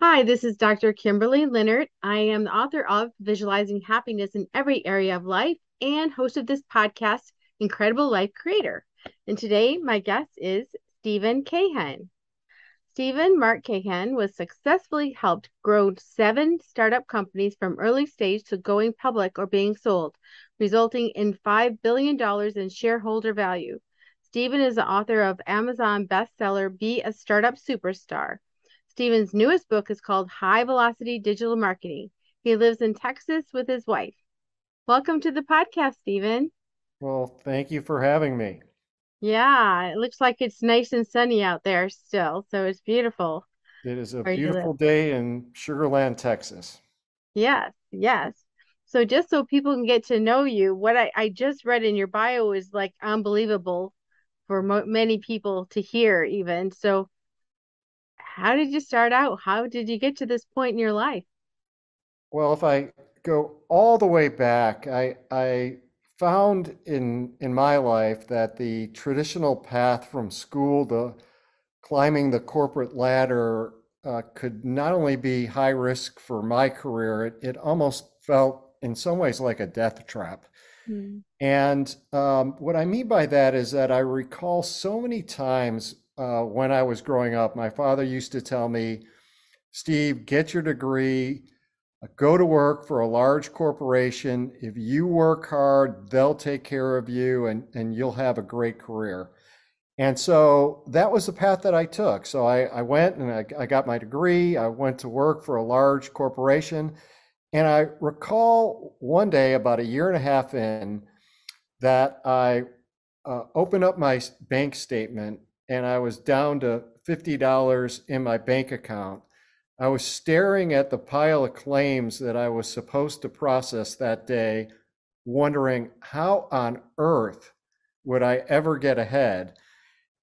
Hi, this is Dr. Kimberley Linert. I am the author of Visualizing Happiness in Every Area of Life and host of this podcast, Incredible Life Creator. And today, my guest is Steven Kahan. Steven Mark Kahan was successfully helped grow seven startup companies from early stage to going public or being sold, resulting in $5 billion in shareholder value. Steven is the author of Amazon bestseller Be a Startup Superstar Steven's newest book is called High Velocity Digital Marketing. He lives in Texas with his wife. Welcome to the podcast, Steven. Well, thank you for having me. Yeah, it looks like it's nice and sunny out there still, so it's beautiful. It is a beautiful day in Sugar Land, Texas. Yes, yes. So just so people can get to know you, what I, I just read in your bio is like unbelievable for mo- many people to hear even. So how did you start out? How did you get to this point in your life? Well, if I go all the way back, I I found in in my life that the traditional path from school to climbing the corporate ladder uh, could not only be high risk for my career, it, it almost felt in some ways like a death trap. Mm. And um, what I mean by that is that I recall so many times uh, when I was growing up. My father used to tell me, Steve, get your degree, go to work for a large corporation. If you work hard, they'll take care of you and, and you'll have a great career. And so that was the path that I took. So I, I went and I, I got my degree. I went to work for a large corporation. And I recall one day, about a year and a half in, that I uh, opened up my bank statement and I was down to $50 in my bank account. I was staring at the pile of claims that I was supposed to process that day, wondering how on earth would I ever get ahead.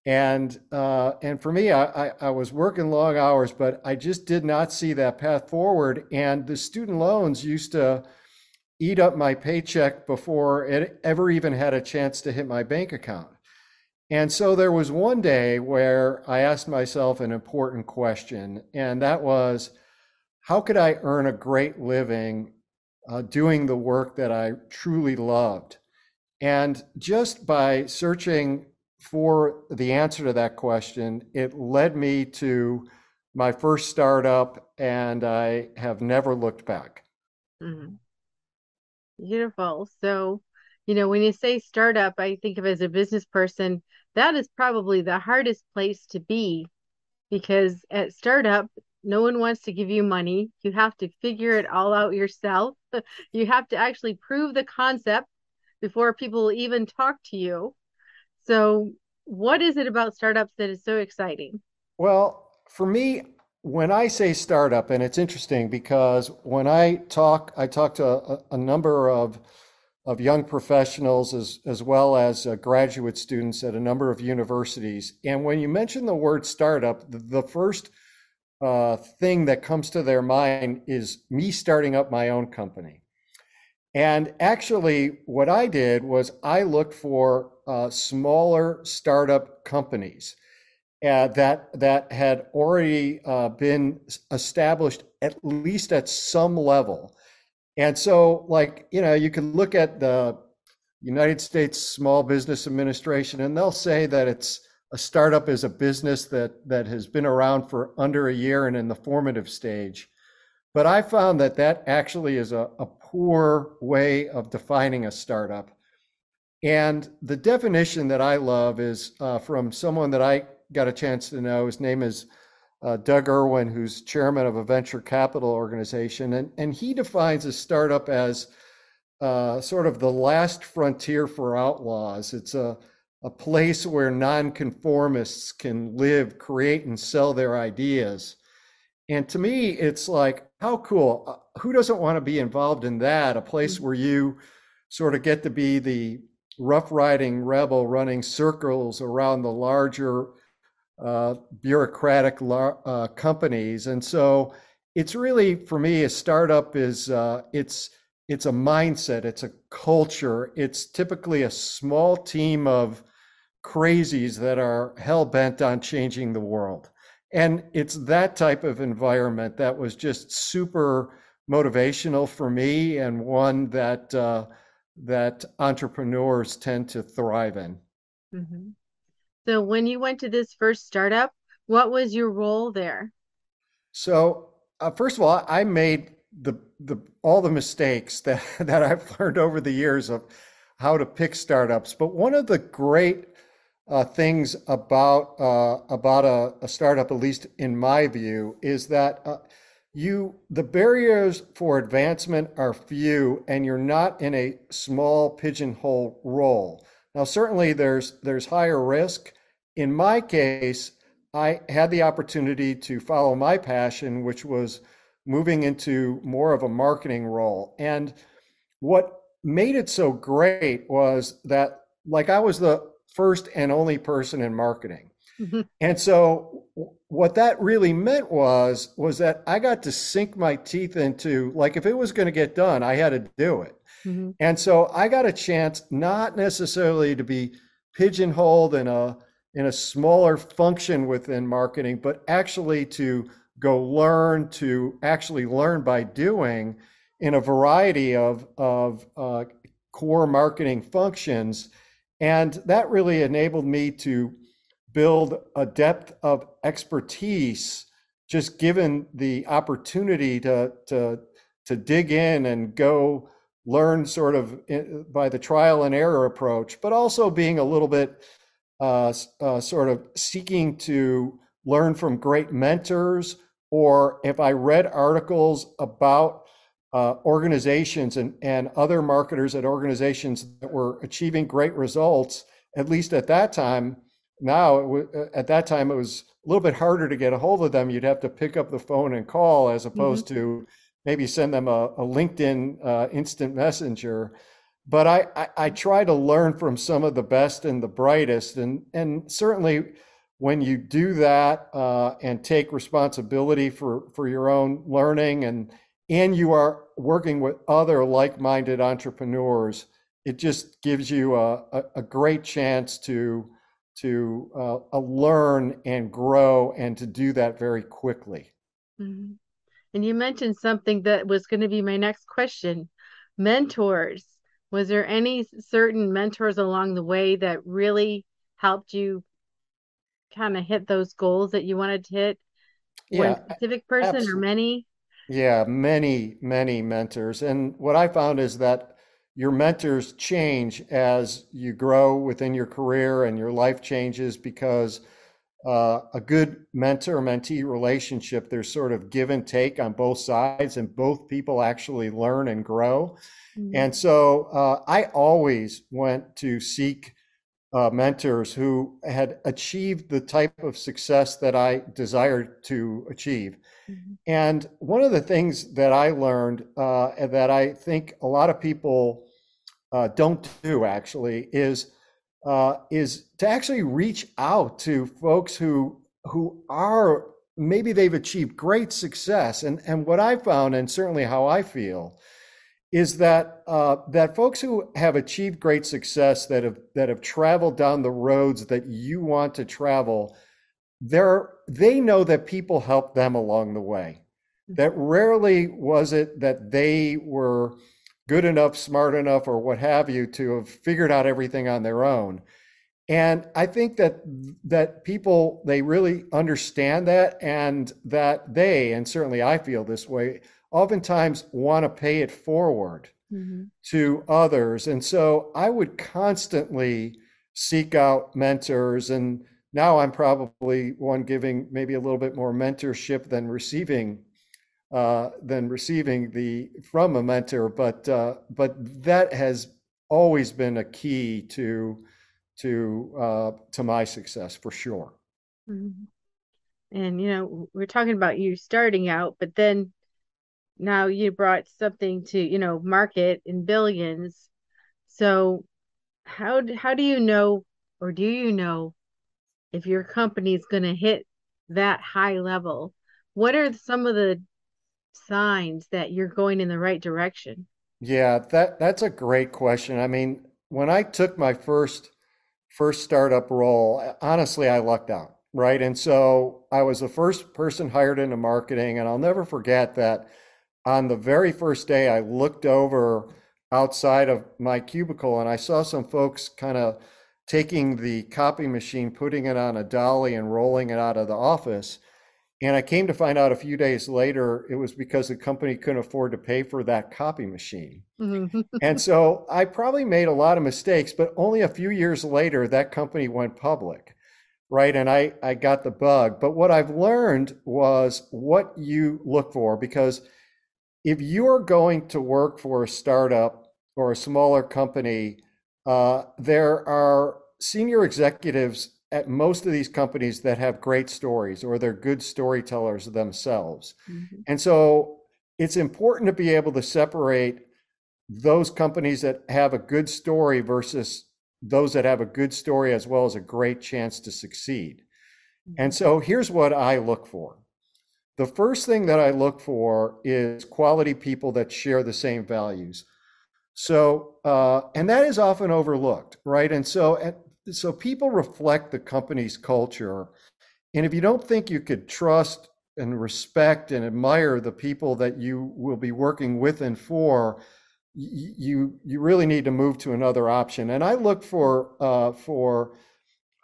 And uh, and for me, I, I, I was working long hours, but I just did not see that path forward. And the student loans used to eat up my paycheck before it ever even had a chance to hit my bank account. And so there was one day where I asked myself an important question, and that was how could I earn a great living uh, doing the work that I truly loved? And just by searching for the answer to that question, it led me to my first startup, and I have never looked back. Mm-hmm. Beautiful. So, you know, when you say startup, I think of as a business person, that is probably the hardest place to be because at startup, no one wants to give you money. You have to figure it all out yourself. You have to actually prove the concept before people even talk to you. So, what is it about startups that is so exciting? Well, for me, when I say startup, and it's interesting because when I talk, I talk to a, a number of of young professionals as, as well as uh, graduate students at a number of universities. And when you mention the word startup, the, the first uh, thing that comes to their mind is me starting up my own company. And actually, what I did was I looked for uh, smaller startup companies uh, that that had already uh, been established at least at some level and so, like, you know, you can look at the United States Small Business Administration, and they'll say that it's a startup is a business that that has been around for under a year and in the formative stage. But I found that that actually is a, a poor way of defining a startup. And the definition that I love is uh, from someone that I got a chance to know. His name is uh, Doug Irwin, who's chairman of a venture capital organization, and, and he defines a startup as uh, sort of the last frontier for outlaws. It's a, a place where nonconformists can live, create, and sell their ideas. And to me, it's like, how cool. Uh, who doesn't want to be involved in that? A place where you sort of get to be the rough riding rebel running circles around the larger uh, bureaucratic uh, companies. And so it's really, for me, a startup is uh, it's it's a mindset, it's a culture. It's typically a small team of crazies that are hell bent on changing the world. And it's that type of environment that was just super motivational for me and one that uh, that entrepreneurs tend to thrive in. Mm-hmm. So when you went to this first startup, what was your role there? So uh, first of all, I made the the all the mistakes that that I've learned over the years of how to pick startups. But one of the great uh, things about uh, about a, a, startup, at least in my view, is that uh, you the barriers for advancement are few, and you're not in a small pigeonhole role. Now, certainly, there's there's higher risk. In my case, I had the opportunity to follow my passion, which was moving into more of a marketing role. And what made it so great was that, like, I was the first and only person in marketing. Mm-hmm. And so what that really meant was was that I got to sink my teeth into like if it was going to get done, I had to do it. Mm-hmm. And so I got a chance not necessarily to be pigeonholed in a in a smaller function within marketing, but actually to go learn to actually learn by doing in a variety of, of uh, core marketing functions. And that really enabled me to build a depth of expertise just given the opportunity to, to, to dig in and go learn sort of in, by the trial and error approach, but also being a little bit uh, uh, sort of seeking to learn from great mentors or if I read articles about uh, organizations and, and other marketers at organizations that were achieving great results, at least at that time, now w- uh, at that time it was a little bit harder to get a hold of them. You'd have to pick up the phone and call as opposed mm-hmm. to maybe send them a, a LinkedIn uh, instant messenger. But I, I, I try to learn from some of the best and the brightest, and and certainly when you do that uh, and take responsibility for for your own learning and and you are working with other like-minded entrepreneurs it just gives you a, a, a great chance to to uh, learn and grow and to do that very quickly mm-hmm. And you mentioned something that was going to be my next question mentors was there any certain mentors along the way that really helped you kind of hit those goals that you wanted to hit? Yeah, One specific person absolutely. or many? Yeah, many, many mentors. And what I found is that your mentors change as you grow within your career and your life changes because uh, a good mentor mentee relationship, there's sort of give and take on both sides, and both people actually learn and grow. Mm-hmm. And so uh, I always went to seek uh, mentors who had achieved the type of success that I desired to achieve. Mm-hmm. And one of the things that I learned uh, that I think a lot of people uh, don't do actually is uh, is to actually reach out to folks who who are maybe they've achieved great success. And and what I found, and certainly how I feel, is that uh, that folks who have achieved great success that have that have traveled down the roads that you want to travel, they they know that people helped them along the way. Mm-hmm. That rarely was it that they were good enough, smart enough, or what have you to have figured out everything on their own. And I think that that people they really understand that and that they and certainly I feel this way oftentimes want to pay it forward mm-hmm. to others. And so I would constantly seek out mentors. And now I'm probably one giving maybe a little bit more mentorship than receiving. Uh, than receiving the from a mentor, but uh, but that has always been a key to to uh, to my success for sure. Mm-hmm. And you know, we're talking about you starting out, but then now you brought something to you know market in billions so how how do you know or do you know if your company is going to hit that high level what are some of the signs that you're going in the right direction yeah that that's a great question i mean when i took my first first startup role honestly i lucked out right? And so I was the first person hired into marketing, and I'll never forget that on the very first day, I looked over outside of my cubicle and I saw some folks kind of taking the copy machine, putting it on a dolly, and rolling it out of the office. And I came to find out a few days later it was because the company couldn't afford to pay for that copy machine. Mm-hmm. and so I probably made a lot of mistakes, but only a few years later, that company went public, right? And I, I got the bug. But what I've learned was what you look for because if you're going to work for a startup or a smaller company, uh, there are senior executives at most of these companies that have great stories or they're good storytellers themselves. Mm-hmm. And so it's important to be able to separate those companies that have a good story versus those that have a good story as well as a great chance to succeed. Mm-hmm. And so here's what I look for. The first thing that I look for is quality people that share the same values. So, uh, and that is often overlooked, right? And so, and so people reflect the company's culture. And if you don't think you could trust and respect and admire the people that you will be working with and for, you you really need to move to another option. And I look for uh, for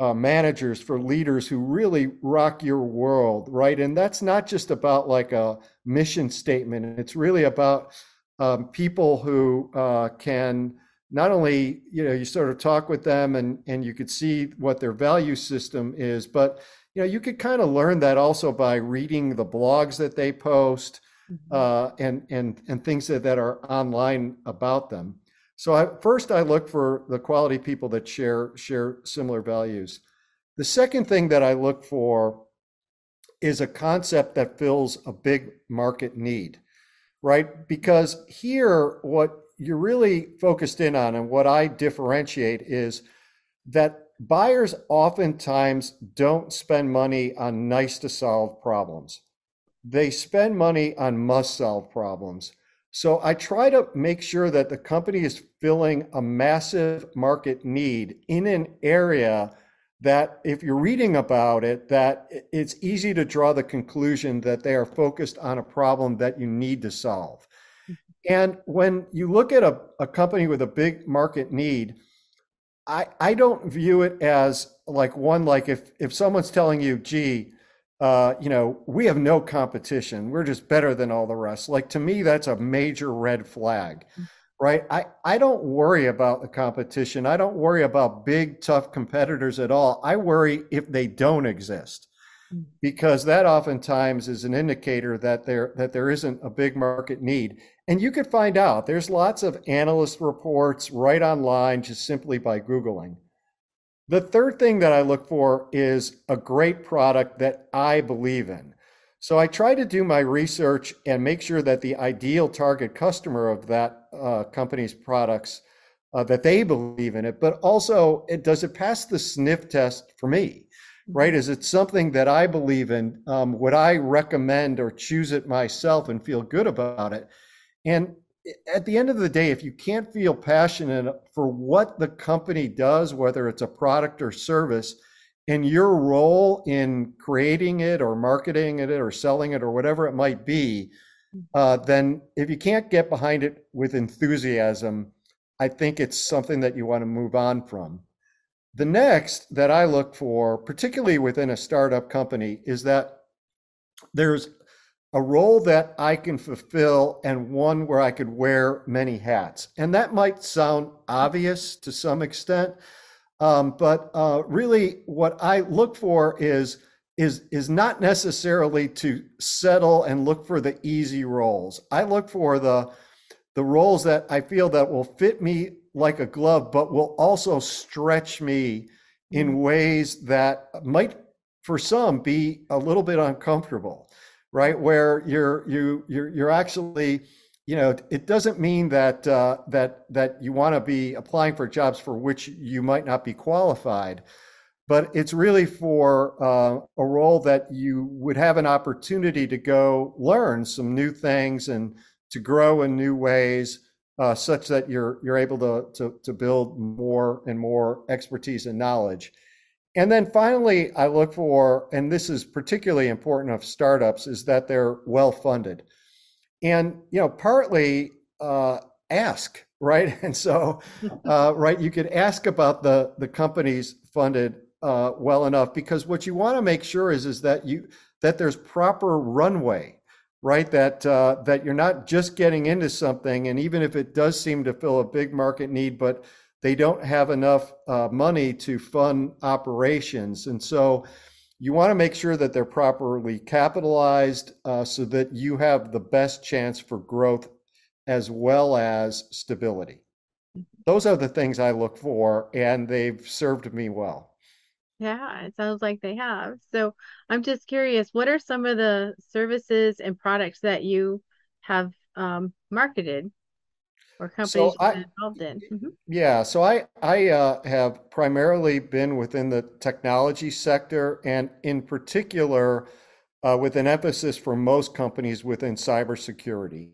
uh, managers, for leaders who really rock your world, right? And that's not just about like a mission statement. It's really about um, people who uh, can not only you know you sort of talk with them and and you could see what their value system is, but you know you could kind of learn that also by reading the blogs that they post mm-hmm. uh, and and and things that, that are online about them. So I, first, I look for the quality people that share share similar values. The second thing that I look for is a concept that fills a big market need, right? Because here, what you're really focused in on, and what I differentiate is that buyers oftentimes don't spend money on nice to solve problems. They spend money on must solve problems. So I try to make sure that the company is filling a massive market need in an area that if you're reading about it that it's easy to draw the conclusion that they are focused on a problem that you need to solve. And when you look at a, a company with a big market need, I, I don't view it as like one like if if someone's telling you, gee, uh, you know, we have no competition. We're just better than all the rest. Like to me, that's a major red flag, mm. right? I, I don't worry about the competition. I don't worry about big, tough competitors at all. I worry if they don't exist. Because that oftentimes is an indicator that there that there isn't a big market need. And you could find out there's lots of analyst reports right online just simply by googling. The third thing that I look for is a great product that I believe in. So I try to do my research and make sure that the ideal target customer of that uh, company's products uh, that they believe in it, but also it does it pass the sniff test for me, right? Is it something that I believe in? Um, would I recommend or choose it myself and feel good about it? And at the end of the day, if you can't feel passionate for what the company does, whether it's a product or service, and your role in creating it or marketing it or selling it or whatever it might be, uh, then if you can't get behind it with enthusiasm, I think it's something that you want to move on from. The next that I look for, particularly within a startup company, is that there's a role that I can fulfill and one where I could wear many hats. And that might sound obvious to some extent, um, but uh, really what I look for is is is not necessarily to settle and look for the easy roles. I look for the the roles that I feel that will fit me like a glove, but will also stretch me in mm-hmm. ways that might, for some, be a little bit uncomfortable right? Where you're you you're you're actually, you know, it doesn't mean that uh, that that you want to be applying for jobs for which you might not be qualified, but it's really for uh, a role that you would have an opportunity to go learn some new things and to grow in new ways. Uh, such that you're you're able to, to to build more and more expertise and knowledge, And then finally, I look for, and this is particularly important of startups, is that they're well funded. And you know, partly uh, ask, right? And so, uh, right, you could ask about the the companies funded uh, well enough because what you want to make sure is is that you that there's proper runway, right? That uh, that you're not just getting into something, and even if it does seem to fill a big market need, but they don't have enough uh, money to fund operations, and so you want to make sure that they're properly capitalized uh, so that you have the best chance for growth as well as stability. Mm-hmm. Those are the things I look for, and they've served me well. Yeah, it sounds like they have. So I'm just curious, what are some of the services and products that you have um, marketed or companies so I, involved in? Mm-hmm. Yeah, so I I uh, have primarily been within the technology sector, and in particular, uh, with an emphasis for most companies within cybersecurity.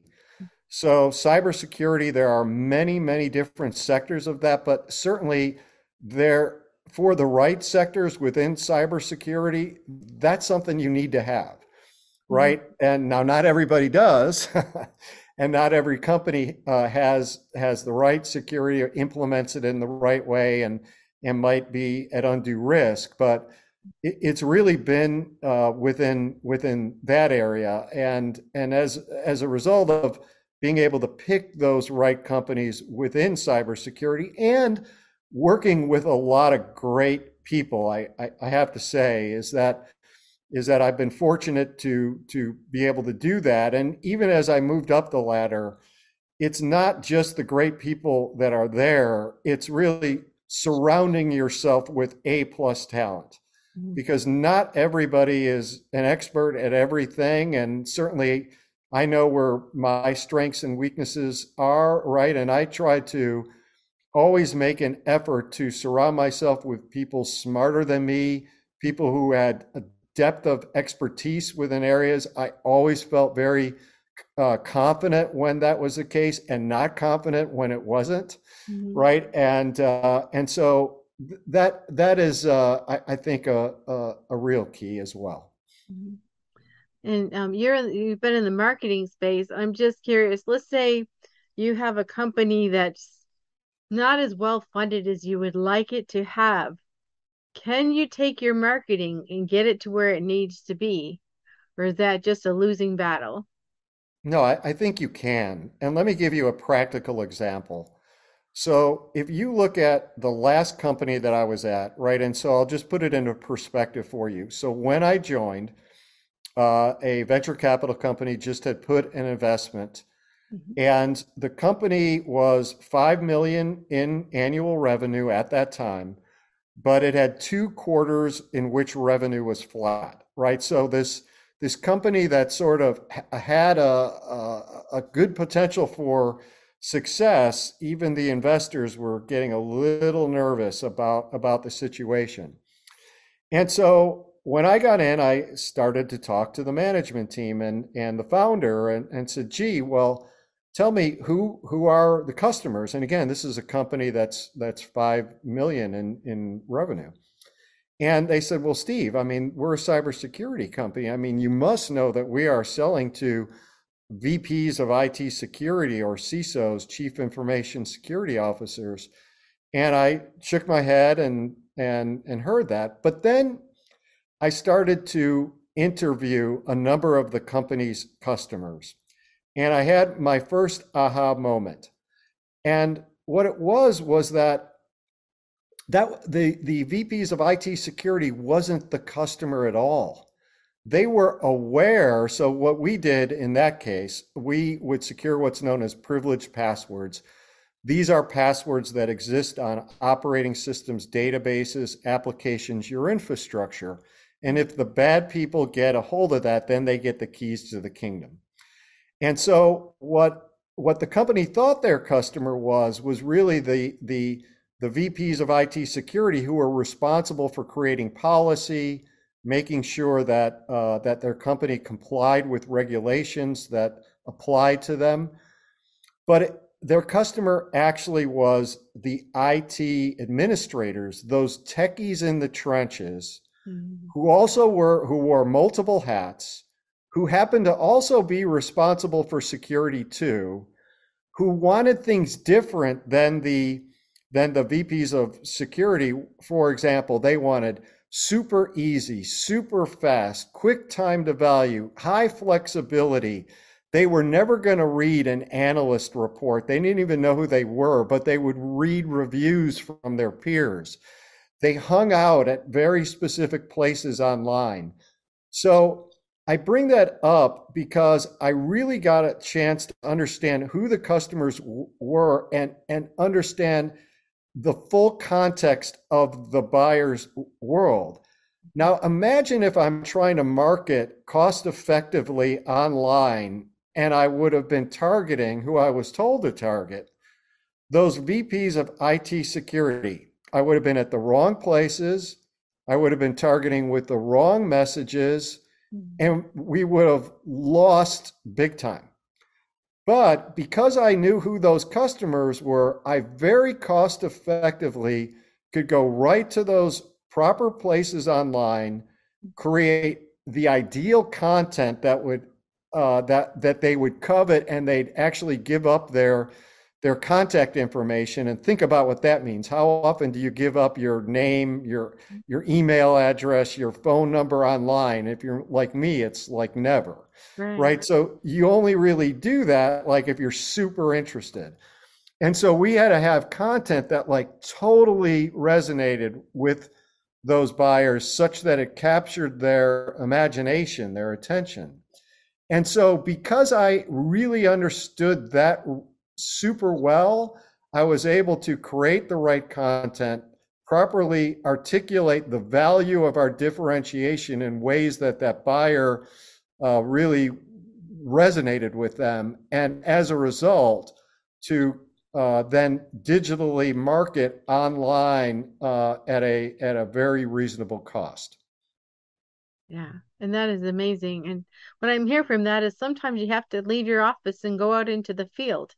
So cybersecurity, there are many many different sectors of that, but certainly there for the right sectors within cybersecurity, that's something you need to have, right? Mm-hmm. And now not everybody does. and not every company uh, has has the right security or implements it in the right way and and might be at undue risk but it, it's really been uh, within within that area and and as as a result of being able to pick those right companies within cybersecurity and working with a lot of great people I, I, I have to say is that is that I've been fortunate to to be able to do that. And even as I moved up the ladder, it's not just the great people that are there. It's really surrounding yourself with A plus talent. Mm-hmm. Because not everybody is an expert at everything. And certainly I know where my strengths and weaknesses are, right? And I try to always make an effort to surround myself with people smarter than me, people who had a depth of expertise within areas. I always felt very uh, confident when that was the case, and not confident when it wasn't. Mm-hmm. Right, and uh, and so that that is, uh, I, I, think, a, a, a real key as well. Mm-hmm. And um, you're you've been in the marketing space. I'm just curious. Let's say you have a company that's not as well funded as you would like it to have can you take your marketing and get it to where it needs to be? Or is that just a losing battle? No, I, I think you can. And let me give you a practical example. So if you look at the last company that I was at, right, and so I'll just put it into perspective for you. So when I joined, uh, a venture capital company just had put an investment, mm-hmm. and the company was five million in annual revenue at that time, but it had two quarters in which revenue was flat, right? So this this company that sort of had a, a, a good potential for success, even the investors were getting a little nervous about about the situation. And so when I got in, I started to talk to the management team and and the founder and, and said, gee, well, tell me who who are the customers? And again this is a company that's that's 5 million in in revenue. And they said well steve i mean we're a cybersecurity company. I mean you must know that we are selling to vps of it security or cisos chief information security officers. And i shook my head and and and heard that. But then i started to interview a number of the company's customers and I had my first aha moment. And what it was was that that the the VPs of IT security wasn't the customer at all. They were aware. So what we did in that case, we would secure what's known as privileged passwords. These are passwords that exist on operating systems, databases, applications, your infrastructure. And if the bad people get a hold of that, then they get the keys to the kingdom. And so what what the company thought their customer was was really the the the VPs of IT security who were responsible for creating policy, making sure that uh, that their company complied with regulations that applied to them. But it, their customer actually was the IT administrators, those techies in the trenches, mm-hmm. who also were who wore multiple hats, who happened to also be responsible for security too, who wanted things different than the than the VPs of security. For example, they wanted super easy, super fast, quick time to value, high flexibility. They were never going to read an analyst report. They didn't even know who they were, but they would read reviews from their peers. They hung out at very specific places online. So I bring that up because I really got a chance to understand who the customers w- were and, and understand the full context of the buyer's world. Now, imagine if I'm trying to market cost effectively online and I would have been targeting who I was told to target those VPs of IT security. I would have been at the wrong places. I would have been targeting with the wrong messages. And we would have lost big time. But because I knew who those customers were, I very cost effectively could go right to those proper places online, create the ideal content that would uh, that that they would covet, and they'd actually give up their their contact information and think about what that means. How often do you give up your name, your your email address, your phone number online? If you're like me, it's like never. Right. right? So you only really do that like if you're super interested. And so we had to have content that like totally resonated with those buyers such that it captured their imagination, their attention. And so because I really understood that super well, I was able to create the right content, properly articulate the value of our differentiation in ways that that buyer uh, really resonated with them. And as a result, to uh, then digitally market online uh, at a at a very reasonable cost. Yeah, and that is amazing. And what I'm hearing from that is sometimes you have to leave your office and go out into the field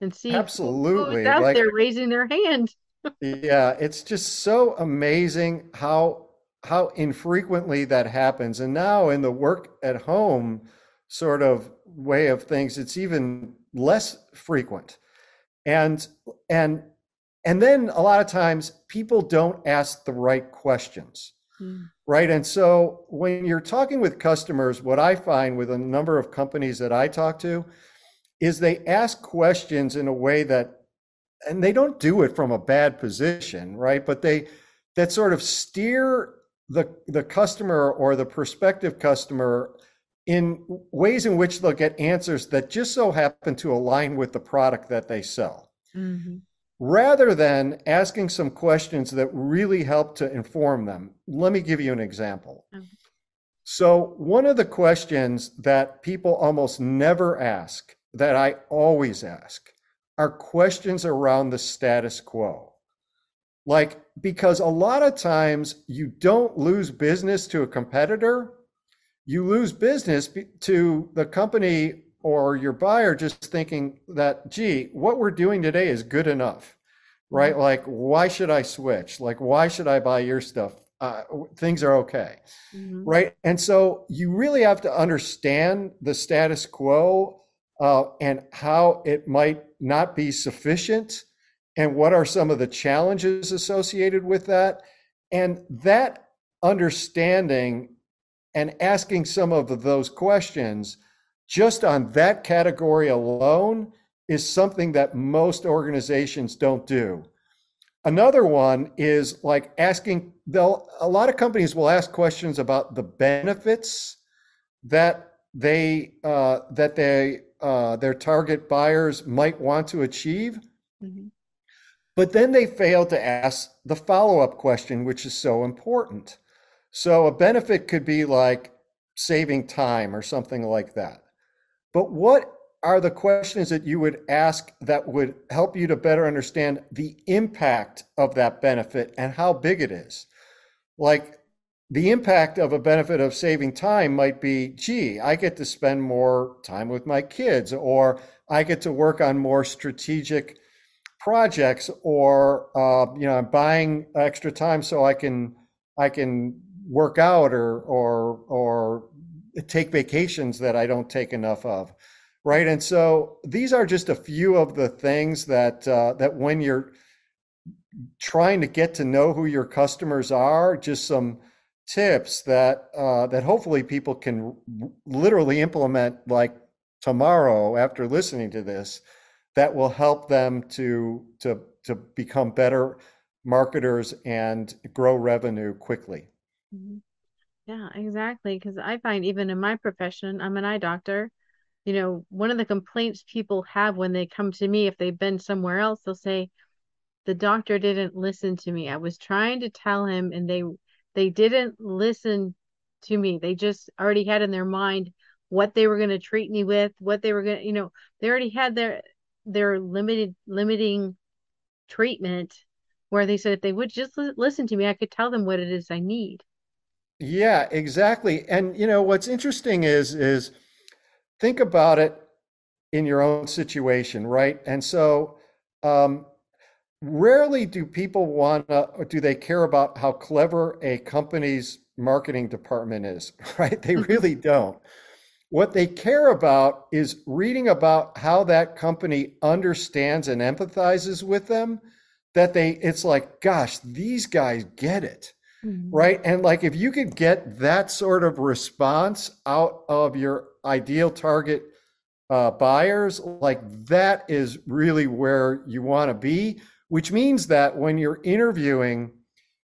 and see absolutely who's out like, there raising their hand. yeah, it's just so amazing how how infrequently that happens. And now in the work at home sort of way of things, it's even less frequent. And and and then a lot of times people don't ask the right questions. Mm. Right. And so when you're talking with customers, what I find with a number of companies that I talk to, is they ask questions in a way that and they don't do it from a bad position right? But they that sort of steer the the customer or the prospective customer in ways in which they'll get answers that just so happen to align with the product that they sell. Mm-hmm. rather than asking some questions that really help to inform them. Let me give you an example. So one of the questions that people almost never ask that I always ask are questions around the status quo. Like, because a lot of times you don't lose business to a competitor, you lose business to the company or your buyer just thinking that, gee, what we're doing today is good enough, right? Mm-hmm. Like, why should I switch? Like, why should I buy your stuff? Uh, things are okay, mm-hmm. right? And so you really have to understand the status quo uh, and how it might not be sufficient and what are some of the challenges associated with that. And that understanding and asking some of those questions just on that category alone is something that most organizations don't do. Another one is like asking they'll a lot of companies will ask questions about the benefits that they uh, that they uh, their target buyers might want to achieve. Mm-hmm. But then they fail to ask the follow up question, which is so important. So a benefit could be like saving time or something like that. But what are the questions that you would ask that would help you to better understand the impact of that benefit and how big it is? Like the impact of a benefit of saving time might be gee, I get to spend more time with my kids, or I get to work on more strategic projects or uh, you know I'm buying extra time so I can I can work out or or or take vacations that I don't take enough of right? And so these are just a few of the things that uh, that when you're trying to get to know who your customers are just some tips that uh, that hopefully people can literally implement like tomorrow after listening to this that will help them to to to become better marketers and grow revenue quickly. Mm-hmm. Yeah, exactly. Because I find even in my profession, I'm an eye doctor. You know, one of the complaints people have when they come to me, if they've been somewhere else, they'll say, the doctor didn't listen to me. I was trying to tell him and they they didn't listen to me. They just already had in their mind what they were going to treat me with, what they were going to, you know, they already had their their limited limiting treatment where they said if they would just listen to me, I could tell them what it is I need. Yeah, exactly. And you know what's interesting is is think about it in your own situation, right? And so um, rarely do people want to or do they care about how clever a company's marketing department is, right? They mm-hmm. really don't. What they care about is reading about how that company understands and empathizes with them. That they, it's like, gosh, these guys get it. Mm-hmm. Right. And like, if you could get that sort of response out of your ideal target uh, buyers, like that is really where you want to be, which means that when you're interviewing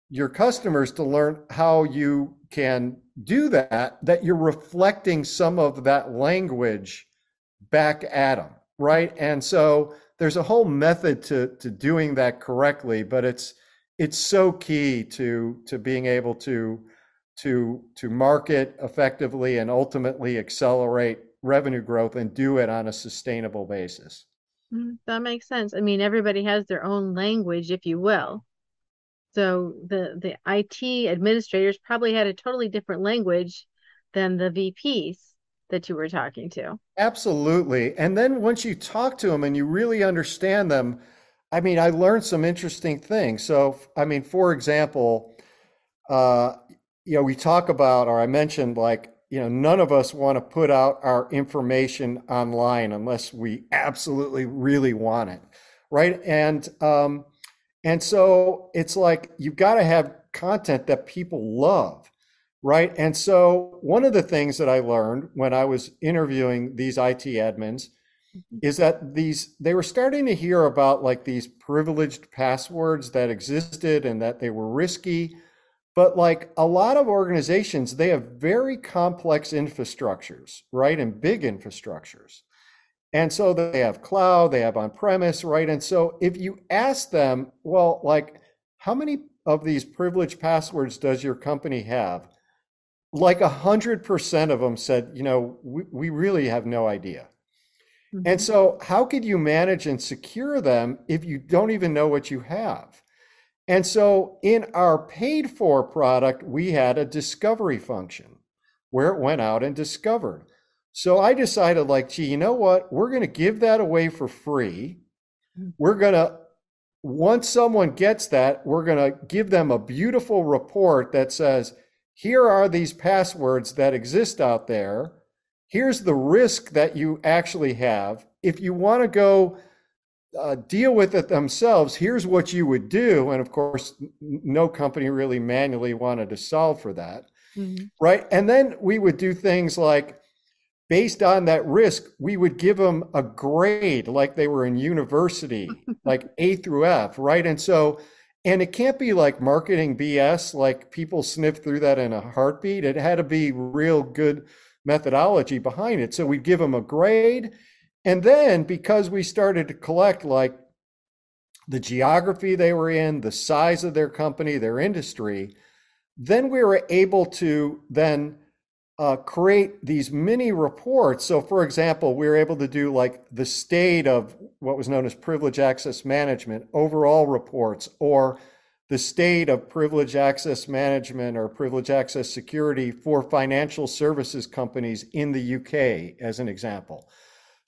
your customers to learn how you can do that, that you're reflecting some of that language back at them, right? And so there's a whole method to to doing that correctly, but it's it's so key to to being able to to to market effectively and ultimately accelerate revenue growth and do it on a sustainable basis. Mm-hmm. That makes sense. I mean, everybody has their own language, if you will. So the the IT administrators probably had a totally different language than the VPs that you were talking to. Absolutely. And then once you talk to them and you really understand them, I mean, I learned some interesting things. So, I mean, for example, uh, you know, we talk about, or I mentioned, like, you know, none of us want to put out our information online unless we absolutely really want it, right? And um, and so it's like you've got to have content that people love, right? And so one of the things that I learned when I was interviewing these IT admins mm-hmm. is that these they were starting to hear about like these privileged passwords that existed and that they were risky. But like a lot of organizations, they have very complex infrastructures, right? And big infrastructures. And so they have cloud, they have on premise, right? And so if you ask them, well, like, how many of these privileged passwords does your company have? Like a hundred percent of them said, you know, we, we really have no idea. Mm-hmm. And so how could you manage and secure them if you don't even know what you have? And so in our paid for product, we had a discovery function where it went out and discovered so I decided, like, gee, you know what? We're going to give that away for free. Hmm. We're going to, once someone gets that, we're going to give them a beautiful report that says, here are these passwords that exist out there. Here's the risk that you actually have. If you want to go uh, deal with it themselves, here's what you would do. And of course, no company really manually wanted to solve for that. Mm-hmm. Right. And then we would do things like, based on that risk, we would give them a grade like they were in university, like A through F, right? And so, and it can't be like marketing BS, like people sniff through that in a heartbeat. It had to be real good methodology behind it. So we'd give them a grade. And then because we started to collect like the geography they were in, the size of their company, their industry, then we were able to then uh, create these mini reports. So, for example, we were able to do like the state of what was known as privilege access management, overall reports, or the state of privilege access management or privilege access security for financial services companies in the UK, as an example.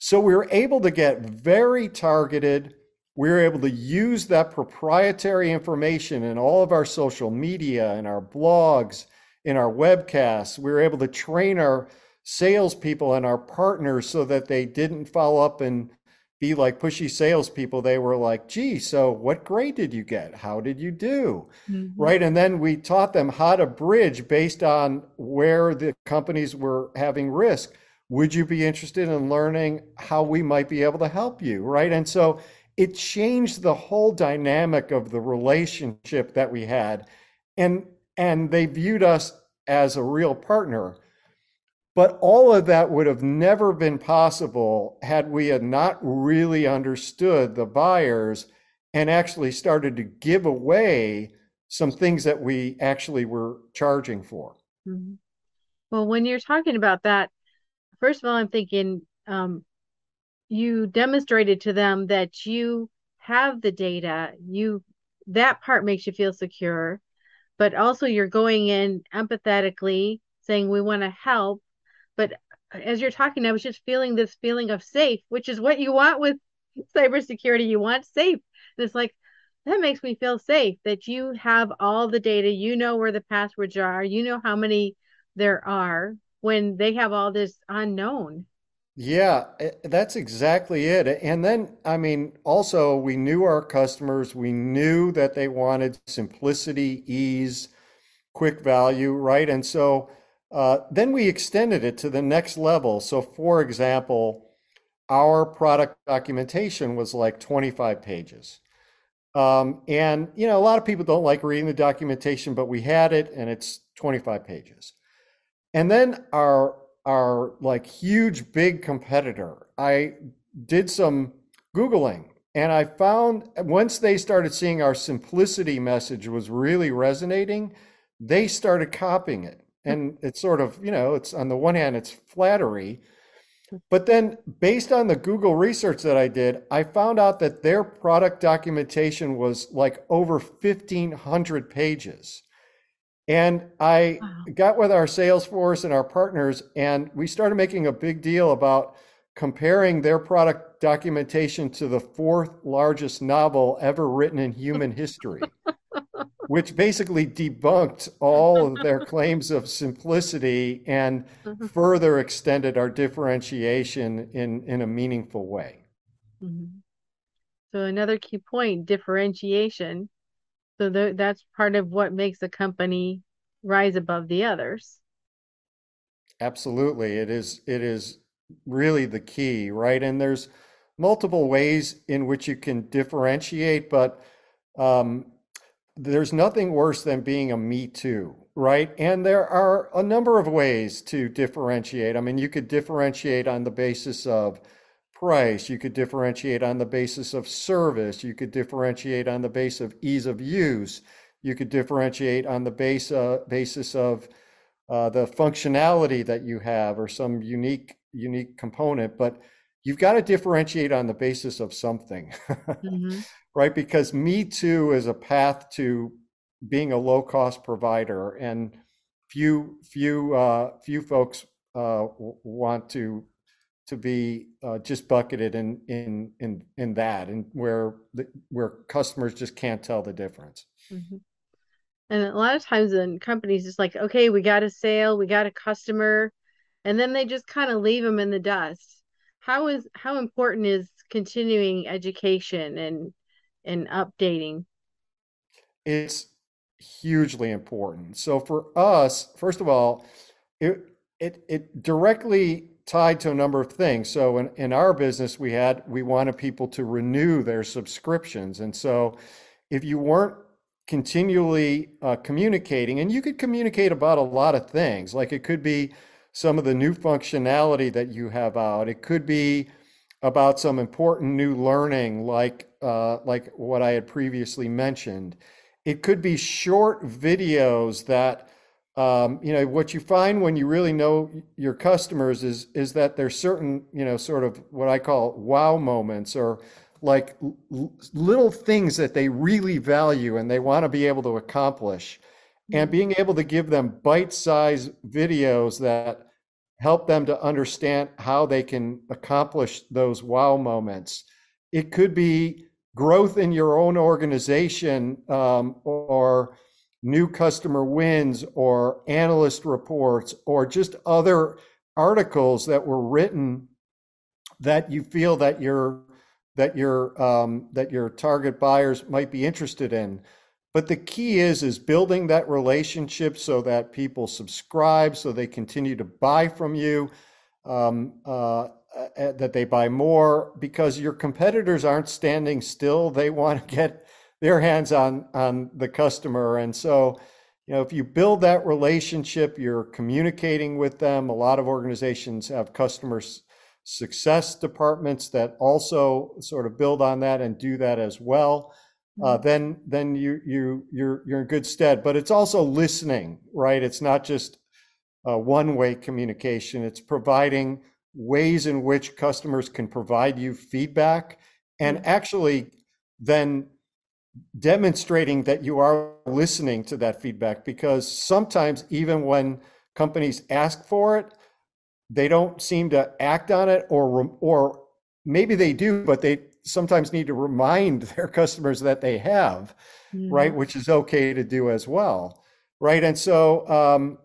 So we were able to get very targeted. We were able to use that proprietary information in all of our social media, in our blogs, in our webcasts. We were able to train our salespeople and our partners so that they didn't follow up and be like pushy salespeople. They were like, gee, so what grade did you get? How did you do? Mm-hmm. Right. And then we taught them how to bridge based on where the companies were having risk. Would you be interested in learning how we might be able to help you? Right. And so it changed the whole dynamic of the relationship that we had. And and they viewed us as a real partner. But all of that would have never been possible had we had not really understood the buyers and actually started to give away some things that we actually were charging for. Mm-hmm. Well, when you're talking about that, first of all, I'm thinking um, you demonstrated to them that you have the data. You that part makes you feel secure, but also you're going in empathetically, saying we want to help. But as you're talking, I was just feeling this feeling of safe, which is what you want with cybersecurity. You want safe. And it's like that makes me feel safe that you have all the data. You know where the passwords are. You know how many there are when they have all this unknown. Yeah, eh, that's exactly it. And then, I mean, also, we knew our customers, we knew that they wanted simplicity, ease, quick value, right? And so uh, then we extended it to the next level. So, for example, our product documentation was like 25 pages. Um, and, you know, a lot of people don't like reading the documentation, but we had it and it's 25 pages. And then our our like huge big competitor, I did some googling and I found once they started seeing our simplicity message was really resonating, they started copying it. Hmm. And it's sort of, you know, it's on the one hand, it's flattery. Hmm. But then, based on the Google research that I did, I found out that their product documentation was like over 1,500 pages. And I wow. got with our sales force and our partners, and we started making a big deal about comparing their product documentation to the fourth largest novel ever written in human history, which basically debunked all of their claims of simplicity and mm-hmm. further extended our differentiation in, in a meaningful way. Mm-hmm. So, another key point differentiation so th- that's part of what makes a company rise above the others. Absolutely. It is it is really the key, right? And there's multiple ways in which you can differentiate, but um, there's nothing worse than being a me too, right? And there are a number of ways to differentiate. I mean, you could differentiate on the basis of price. You could differentiate on the basis of service. You could differentiate on the base of ease of use. You could differentiate on the base, uh, basis of uh, the functionality that you have or some unique unique component. But you've got to differentiate on the basis of something, mm-hmm. right? Because Me Too is a path to being a low cost provider, and few few uh, few folks uh, want to to be uh, just bucketed in in in in that, and where the, where customers just can't tell the difference. Mm-hmm. And a lot of times, in companies, it's like, okay, we got a sale, we got a customer, and then they just kind of leave them in the dust. How is how important is continuing education and and updating? It's hugely important. So for us, first of all, it it it directly tied to a number of things. So in, in our business, we had we wanted people to renew their subscriptions, and so if you weren't continually uh, communicating, and you could communicate about a lot of things, like it could be some of the new functionality that you have out. It could be about some important new learning, like uh, like what I had previously mentioned. It could be short videos that um, you know what you find when you really know your customers is is that there's certain you know sort of what I call wow moments or like l- little things that they really value and they want to be able to accomplish and mm-hmm. being able to give them bite-sized videos that help them to understand how they can accomplish those wow moments. It could be growth in your own organization um, or new customer wins or analyst reports or just other articles that were written that you feel that your that your um, that your target buyers might be interested in. But the key is is building that relationship so that people subscribe so they continue to buy from you um, uh, uh, that they buy more because your competitors aren't standing still. They want to get their hands on on the customer. And so you know if you build that relationship you're communicating with them. A lot of organizations have customer success departments that also sort of build on that and do that as well. Uh, mm-hmm. then then you you you're you're in good stead. But it's also listening right? It's not just a one way communication. It's providing ways in which customers can provide you feedback and mm-hmm. actually then demonstrating that you are listening to that feedback because sometimes even when companies ask for it they don't seem to act on it or or maybe they do but they sometimes need to remind their customers that they have mm-hmm. right which is okay to do as well right and so um,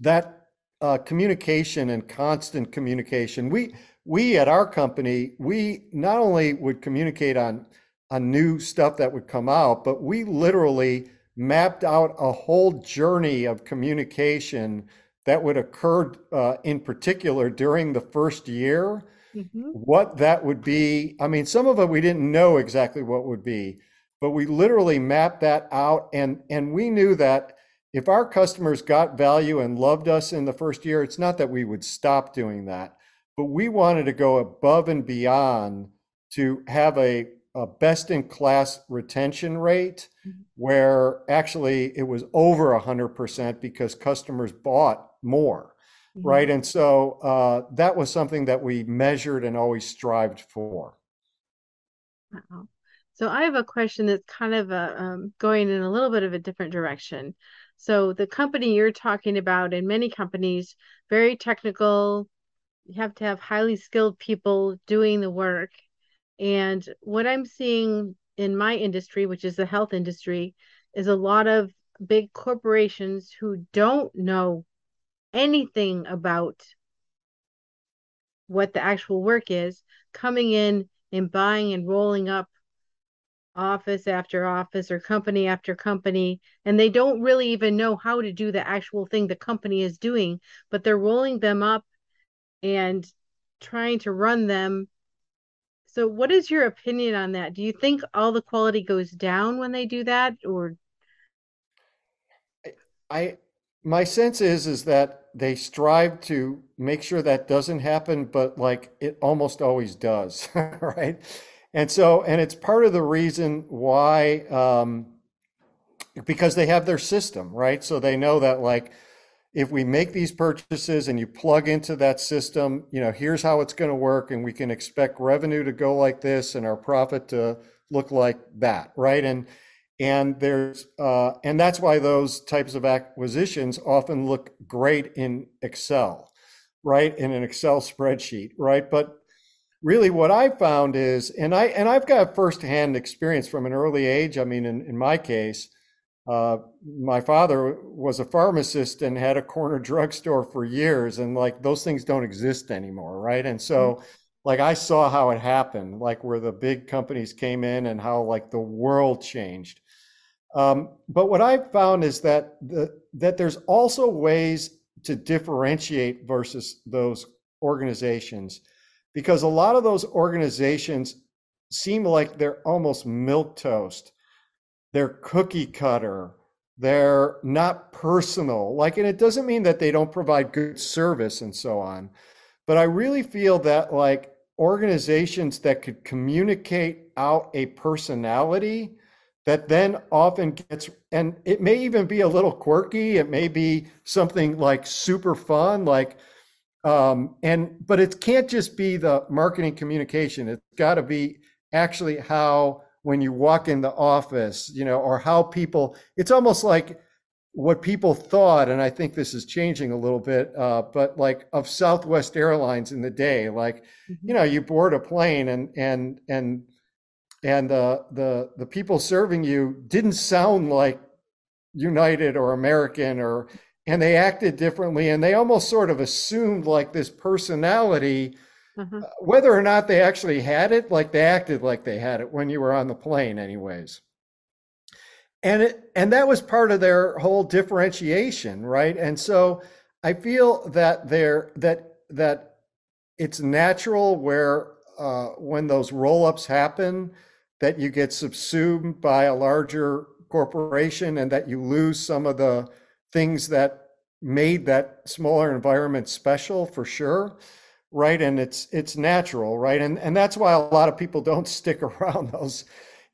that uh, communication and constant communication we we at our company we not only would communicate on on new stuff that would come out, but we literally mapped out a whole journey of communication that would occur uh, in particular during the first year. Mm-hmm. What that would be. I mean, some of it we didn't know exactly what would be, but we literally mapped that out and and we knew that if our customers got value and loved us in the first year, it's not that we would stop doing that, but we wanted to go above and beyond to have a a best in class retention rate mm-hmm. where actually it was over 100% because customers bought more mm-hmm. right and so uh, that was something that we measured and always strived for wow. so i have a question that's kind of a, uh, um, going in a little bit of a different direction so the company you're talking about and many companies very technical you have to have highly skilled people doing the work and what I'm seeing in my industry, which is the health industry, is a lot of big corporations who don't know anything about what the actual work is coming in and buying and rolling up office after office or company after company and they don't really even know how to do the actual thing the company is doing but they're rolling them up and trying to run them so, what is your opinion on that? Do you think all the quality goes down when they do that, or? I my sense is is that they strive to make sure that doesn't happen, but like it almost always does, right? And so, and it's part of the reason why, um, because they have their system, right? So they know that like if we make these purchases and you plug into that system, you know, here's how it's going to work, and we can expect revenue to go like this and our profit to look like that, right? And and there's uh, and that's why those types of acquisitions often look great in Excel, right? In an Excel spreadsheet, right? But really what I found is, and I and I've got firsthand experience from an early age. I mean, in, in my case, uh, my father was a pharmacist and had a corner drugstore for years and like those things don't exist anymore right and so mm-hmm. like i saw how it happened like where the big companies came in and how like the world changed um, but what i found is that the that there's also ways to differentiate versus those organizations because a lot of those organizations seem like they're almost milk toast they're cookie cutter they're not personal like and it doesn't mean that they don't provide good service and so on but i really feel that like organizations that could communicate out a personality that then often gets and it may even be a little quirky it may be something like super fun like um and but it can't just be the marketing communication it's got to be actually how when you walk in the office, you know, or how people, it's almost like what people thought, and I think this is changing a little bit, uh, but like of Southwest Airlines in the day, like mm-hmm. you know, you board a plane and and and and uh, the the people serving you didn't sound like United or American or and they acted differently and they almost sort of assumed like this personality mm-hmm. uh, whether or not they actually had it like they acted like they had it when you were on the plane anyways. And it and that was part of their whole differentiation right? And so i feel that there that that it's natural where uh, when those roll-ups happen that you get subsumed by a larger corporation and that you lose some of the things that made that smaller environment special for sure right? And it's it's natural right? And and that's why a lot of people don't stick around those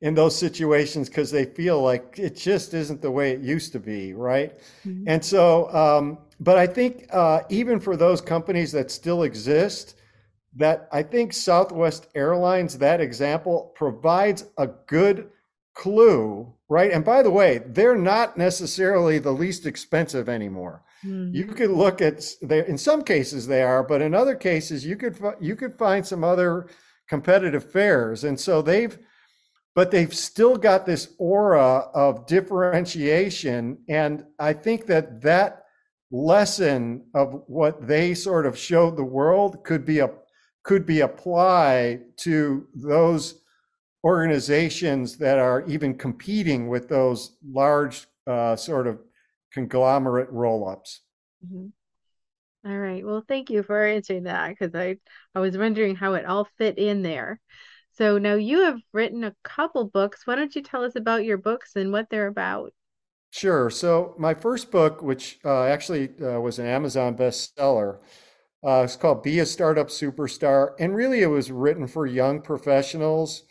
in those situations because they feel like it just isn't the way it used to be right? Mm-hmm. and so um, but i think uh, even for those companies that still exist that i think southwest airlines that example provides a good clue right? And by the way they're not necessarily the least expensive anymore mm-hmm. you could look at they in some cases they are but in other cases you could you could find some other competitive fares, and so they've but they've still got this aura of differentiation and i think that that lesson of what they sort of showed the world could be a could be applied to those organizations that are even competing with those large uh, sort of conglomerate roll-ups mm-hmm. All right well thank you for answering that because i i was wondering how it all fit in there so now you have written a couple books. Why don't you tell us about your books and what they're about? Sure. So my first book, which uh, actually uh, was an Amazon bestseller, uh, it's called "Be a Startup Superstar," and really it was written for young professionals,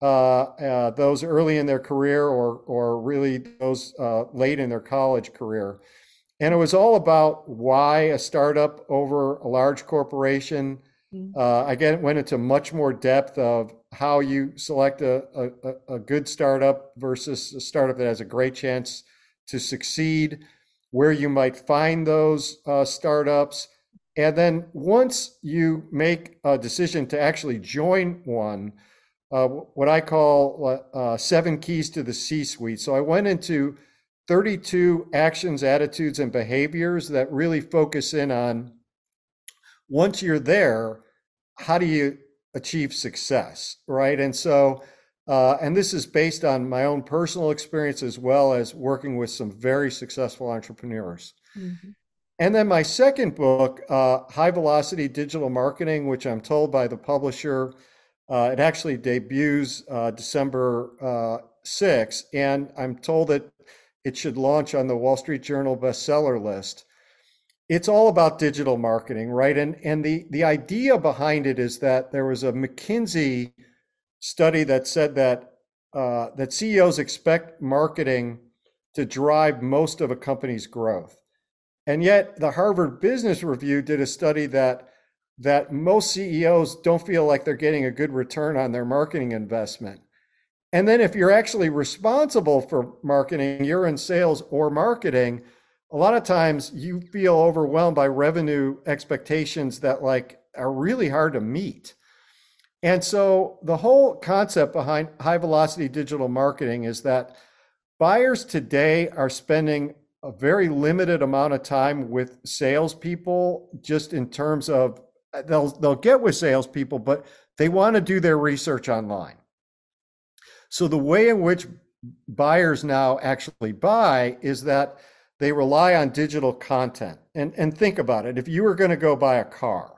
those early in their career or or really those uh, late in their college career, and it was all about why a startup over a large corporation Mm-hmm. Uh, I get, went into much more depth of how you select a, a, a, good startup versus a startup that has a great chance to succeed, where you might find those uh, startups. And then once you make a decision to actually join one, uh, what I call uh, seven keys to the C suite. So I went into 32 actions, attitudes, and behaviors that really focus in on once you're there, how do you achieve success, right? And so, uh, and this is based on my own personal experience as well as working with some very successful entrepreneurs. Mm-hmm. And then my second book, uh, High Velocity Digital Marketing, which I'm told by the publisher, uh, it actually debuts uh, December 6th, uh, and I'm told that it should launch on the Wall Street Journal bestseller list it's all about digital marketing, right? And and the the idea behind it is that there was a McKinsey study that said that uh, that CEOs expect marketing to drive most of a company's growth, and yet the Harvard Business Review did a study that that most CEOs don't feel like they're getting a good return on their marketing investment. And then if you're actually responsible for marketing, you're in sales or marketing a lot of times you feel overwhelmed by revenue expectations that like are really hard to meet. And so the whole concept behind high velocity digital marketing is that buyers today are spending a very limited amount of time with salespeople, just in terms of Uh, they'll they'll get with salespeople, but they want to do their research online. So the way in which buyers now actually buy is that they rely on digital content. And, and think about it if you were going to go buy a car,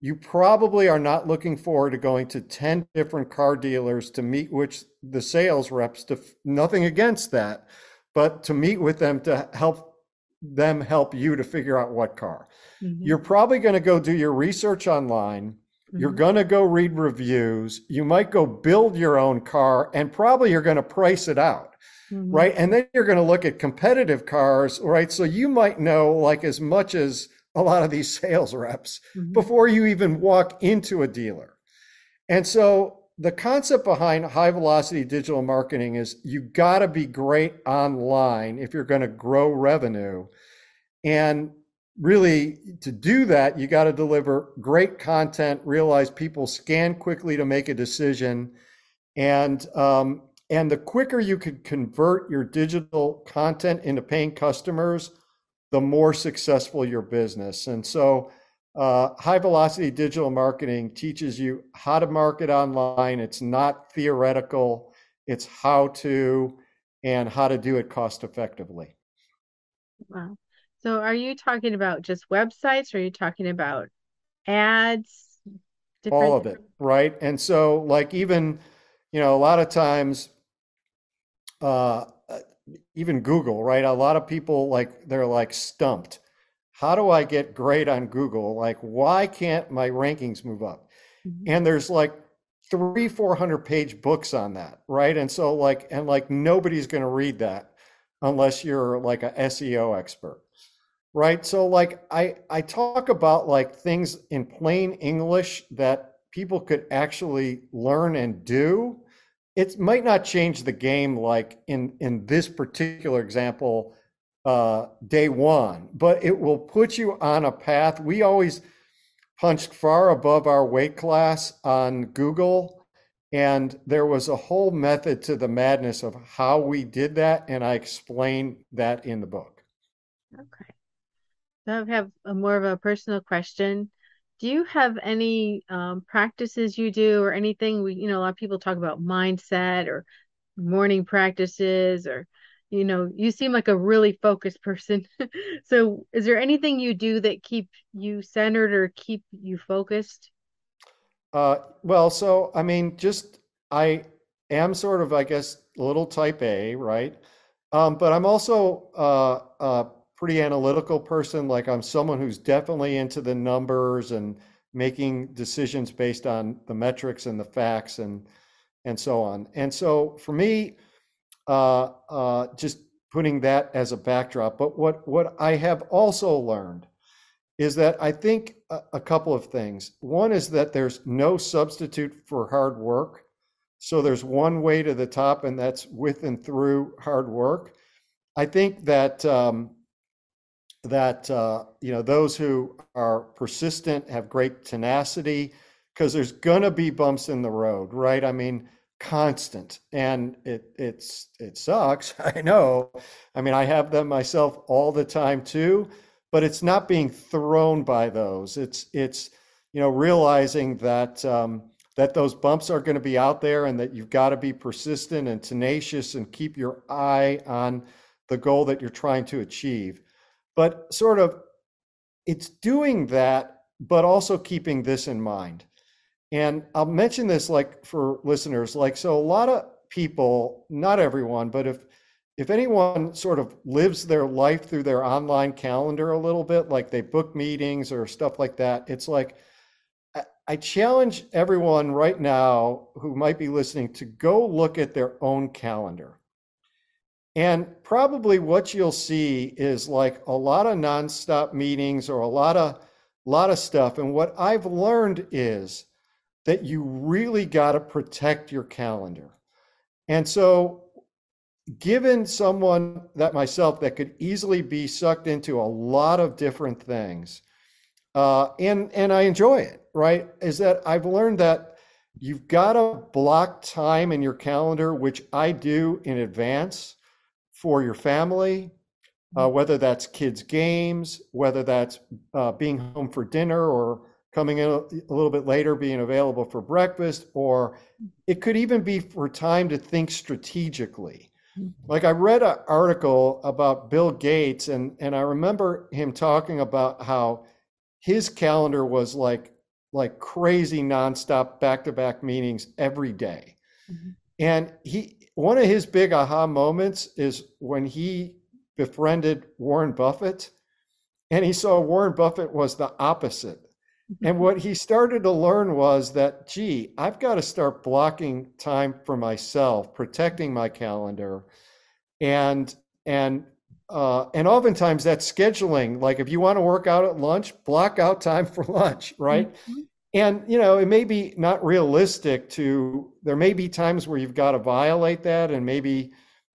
you probably are not looking forward to going to 10 different car dealers to meet which the sales reps to nothing against that but to meet with them to help them help you to figure out what car mm-hmm. you're probably going to go do your research online mm-hmm. you're going to go read reviews you might go build your own car and probably you're going to price it out mm-hmm. right? And then you're going to look at competitive cars, right? So you might know like as much as a lot of these sales reps mm-hmm. before you even walk into a dealer. And so the concept behind high velocity digital marketing is you got to be great online if you're going to grow revenue. And really, to do that, you got to deliver great content, realize people scan quickly to make a decision. And, um, and the quicker you can convert your digital content into paying customers, the more successful your business. And so, uh, high velocity digital marketing teaches you how to market online. It's not theoretical, it's how to and how to do it cost effectively. Wow. So, are you talking about just websites or are you talking about ads? All of it, right? And so, like, even, you know, a lot of times, uh, even Google, right? A lot of people like they're like stumped. How do I get great on Google? Like, why can't my rankings move up? Mm-hmm. And there's like three, 400 page books on that, right? And so, like, and like nobody's going to read that unless you're like a SEO expert, right? So, like, I I talk about like things in plain English that people could actually learn and do it might not change the game like in in this particular example uh, day one, but it will put you on a path. We always punched far above our weight class on Google, and there was a whole method to the madness of how we did that, and I explain that in the book. Okay. So I have a more of a personal question do you have any um, practices you do or anything we you know a lot of people talk about mindset or morning practices or you know you seem like a really focused person so is there anything you do that keep you centered or keep you focused uh, well so i mean just i am sort of i guess a little type a right um, but i'm also uh, uh, pretty analytical person. Like I'm someone who's definitely into the numbers and making decisions based on the metrics and the facts and and so on. And so for me, uh, uh, just putting that as a backdrop. But what what I have also learned is that I think a, a couple of things. One is that there's no substitute for hard work. So there's one way to the top, and that's with and through hard work. I think that um, that uh, you know those who are persistent have great tenacity because there's going to be bumps in the road right i mean constant and it it's it sucks i know. I mean i have them myself all the time too but it's not being thrown by those. It's it's you know realizing that um, that those bumps are going to be out there and that you've got to be persistent and tenacious and keep your eye on the goal that you're trying to achieve. But sort of it's doing that, but also keeping this in mind. And I'll mention this like for listeners, like, so a lot of people, not everyone, but if, if anyone sort of lives their life through their online calendar a little bit, like they book meetings or stuff like that, it's like, I challenge everyone right now who might be listening to go look at their own calendar. And probably what you'll see is like a lot of nonstop meetings or a lot of lot of stuff. And what I've learned is that you really got to protect your calendar. And so given someone that myself that could easily be sucked into a lot of different things, uh, and and I enjoy it, right? Is that I've learned that you've got to block time in your calendar, which I do in advance for your family, uh, mm-hmm. whether that's kids' games, whether that's uh, being home for dinner or coming in a, a, little bit later, being available for breakfast, or it could even be for time to think strategically. Mm-hmm. Like I read an article about Bill Gates, and, and I remember him talking about how his calendar was like like crazy nonstop back-to-back meetings every day. Mm-hmm. And he one of his big aha moments is when he befriended Warren Buffett and he saw Warren Buffett was the opposite. And what he started to learn was that, gee, I've got to start blocking time for myself, protecting my calendar, and and uh, and oftentimes that's scheduling. Like if you want to work out at lunch, block out time for lunch, right? Mm-hmm. and you know, it may be not realistic to, there may be times where you've got to violate that and maybe,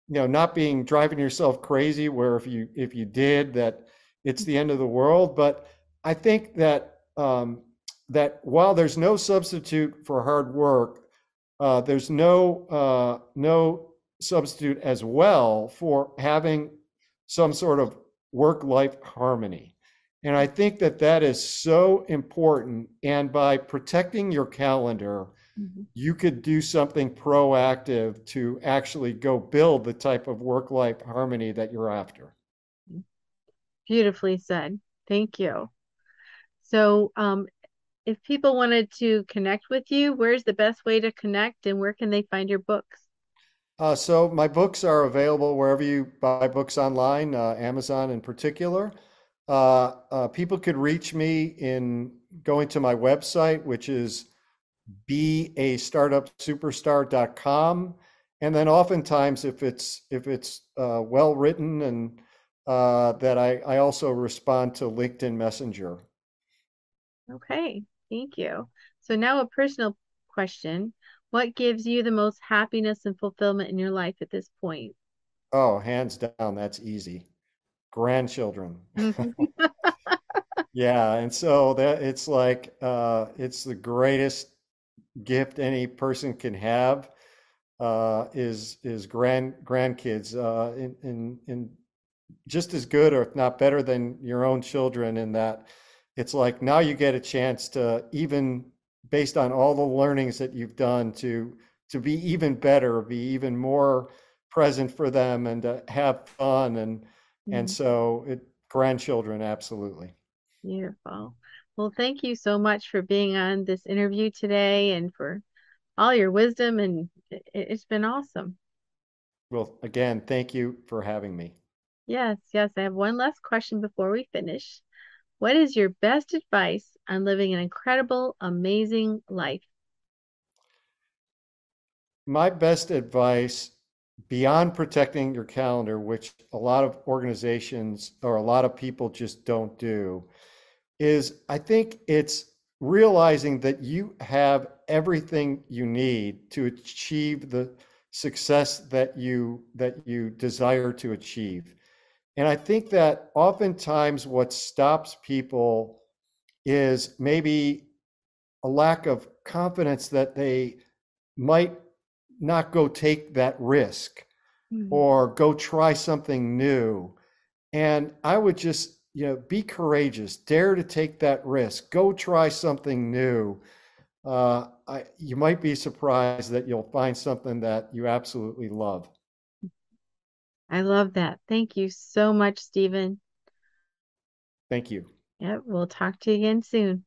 you know, not being driving yourself crazy where if you if you did that it's the end of the world. But I think that um, that while there's no substitute for hard work, uh, there's no uh, no substitute as well for having some sort of work-life harmony. And I think that that is so important. And by protecting your calendar, mm-hmm. you could do something proactive to actually go build the type of work-life harmony that you're after. Beautifully said. Thank you. So, um, if people wanted to connect with you, where's the best way to connect and where can they find your books? Uh, so, my books are available wherever you buy books online, uh, Amazon in particular. Uh, uh people could reach me in going to my website, which is beastartupsuperstar.com. And then oftentimes, if it's if it's uh, well written and uh, that I, I also respond to LinkedIn Messenger. Okay, thank you. So now a personal question. What gives you the most happiness and fulfillment in your life at this point? Oh, hands down, that's easy. Grandchildren. Mm-hmm. yeah, and so that it's like uh, it's the greatest gift any person can have uh, is is grand grandkids uh, in in in just as good or if not better than your own children in that it's like now you get a chance to even based on all the learnings that you've done to to be even better be even more present for them and to have fun and mm-hmm. and so it grandchildren absolutely beautiful well thank you so much for being on this interview today and for all your wisdom and it, it's been awesome well again thank you for having me Yes, yes. I have one last question before we finish. What is your best advice on living an incredible, amazing life? My best advice beyond protecting your calendar, which a lot of organizations or a lot of people just don't do, is I think it's realizing that you have everything you need to achieve the success that you that you desire to achieve and I think that oftentimes what stops people is maybe a lack of confidence that they might not go take that risk mm-hmm. or go try something new. And I would just, you know, be courageous, dare to take that risk, go try something new. Uh, I, you might be surprised that you'll find something that you absolutely love. I love that. Thank you so much, Steven. Thank you. Yep, we'll talk to you again soon.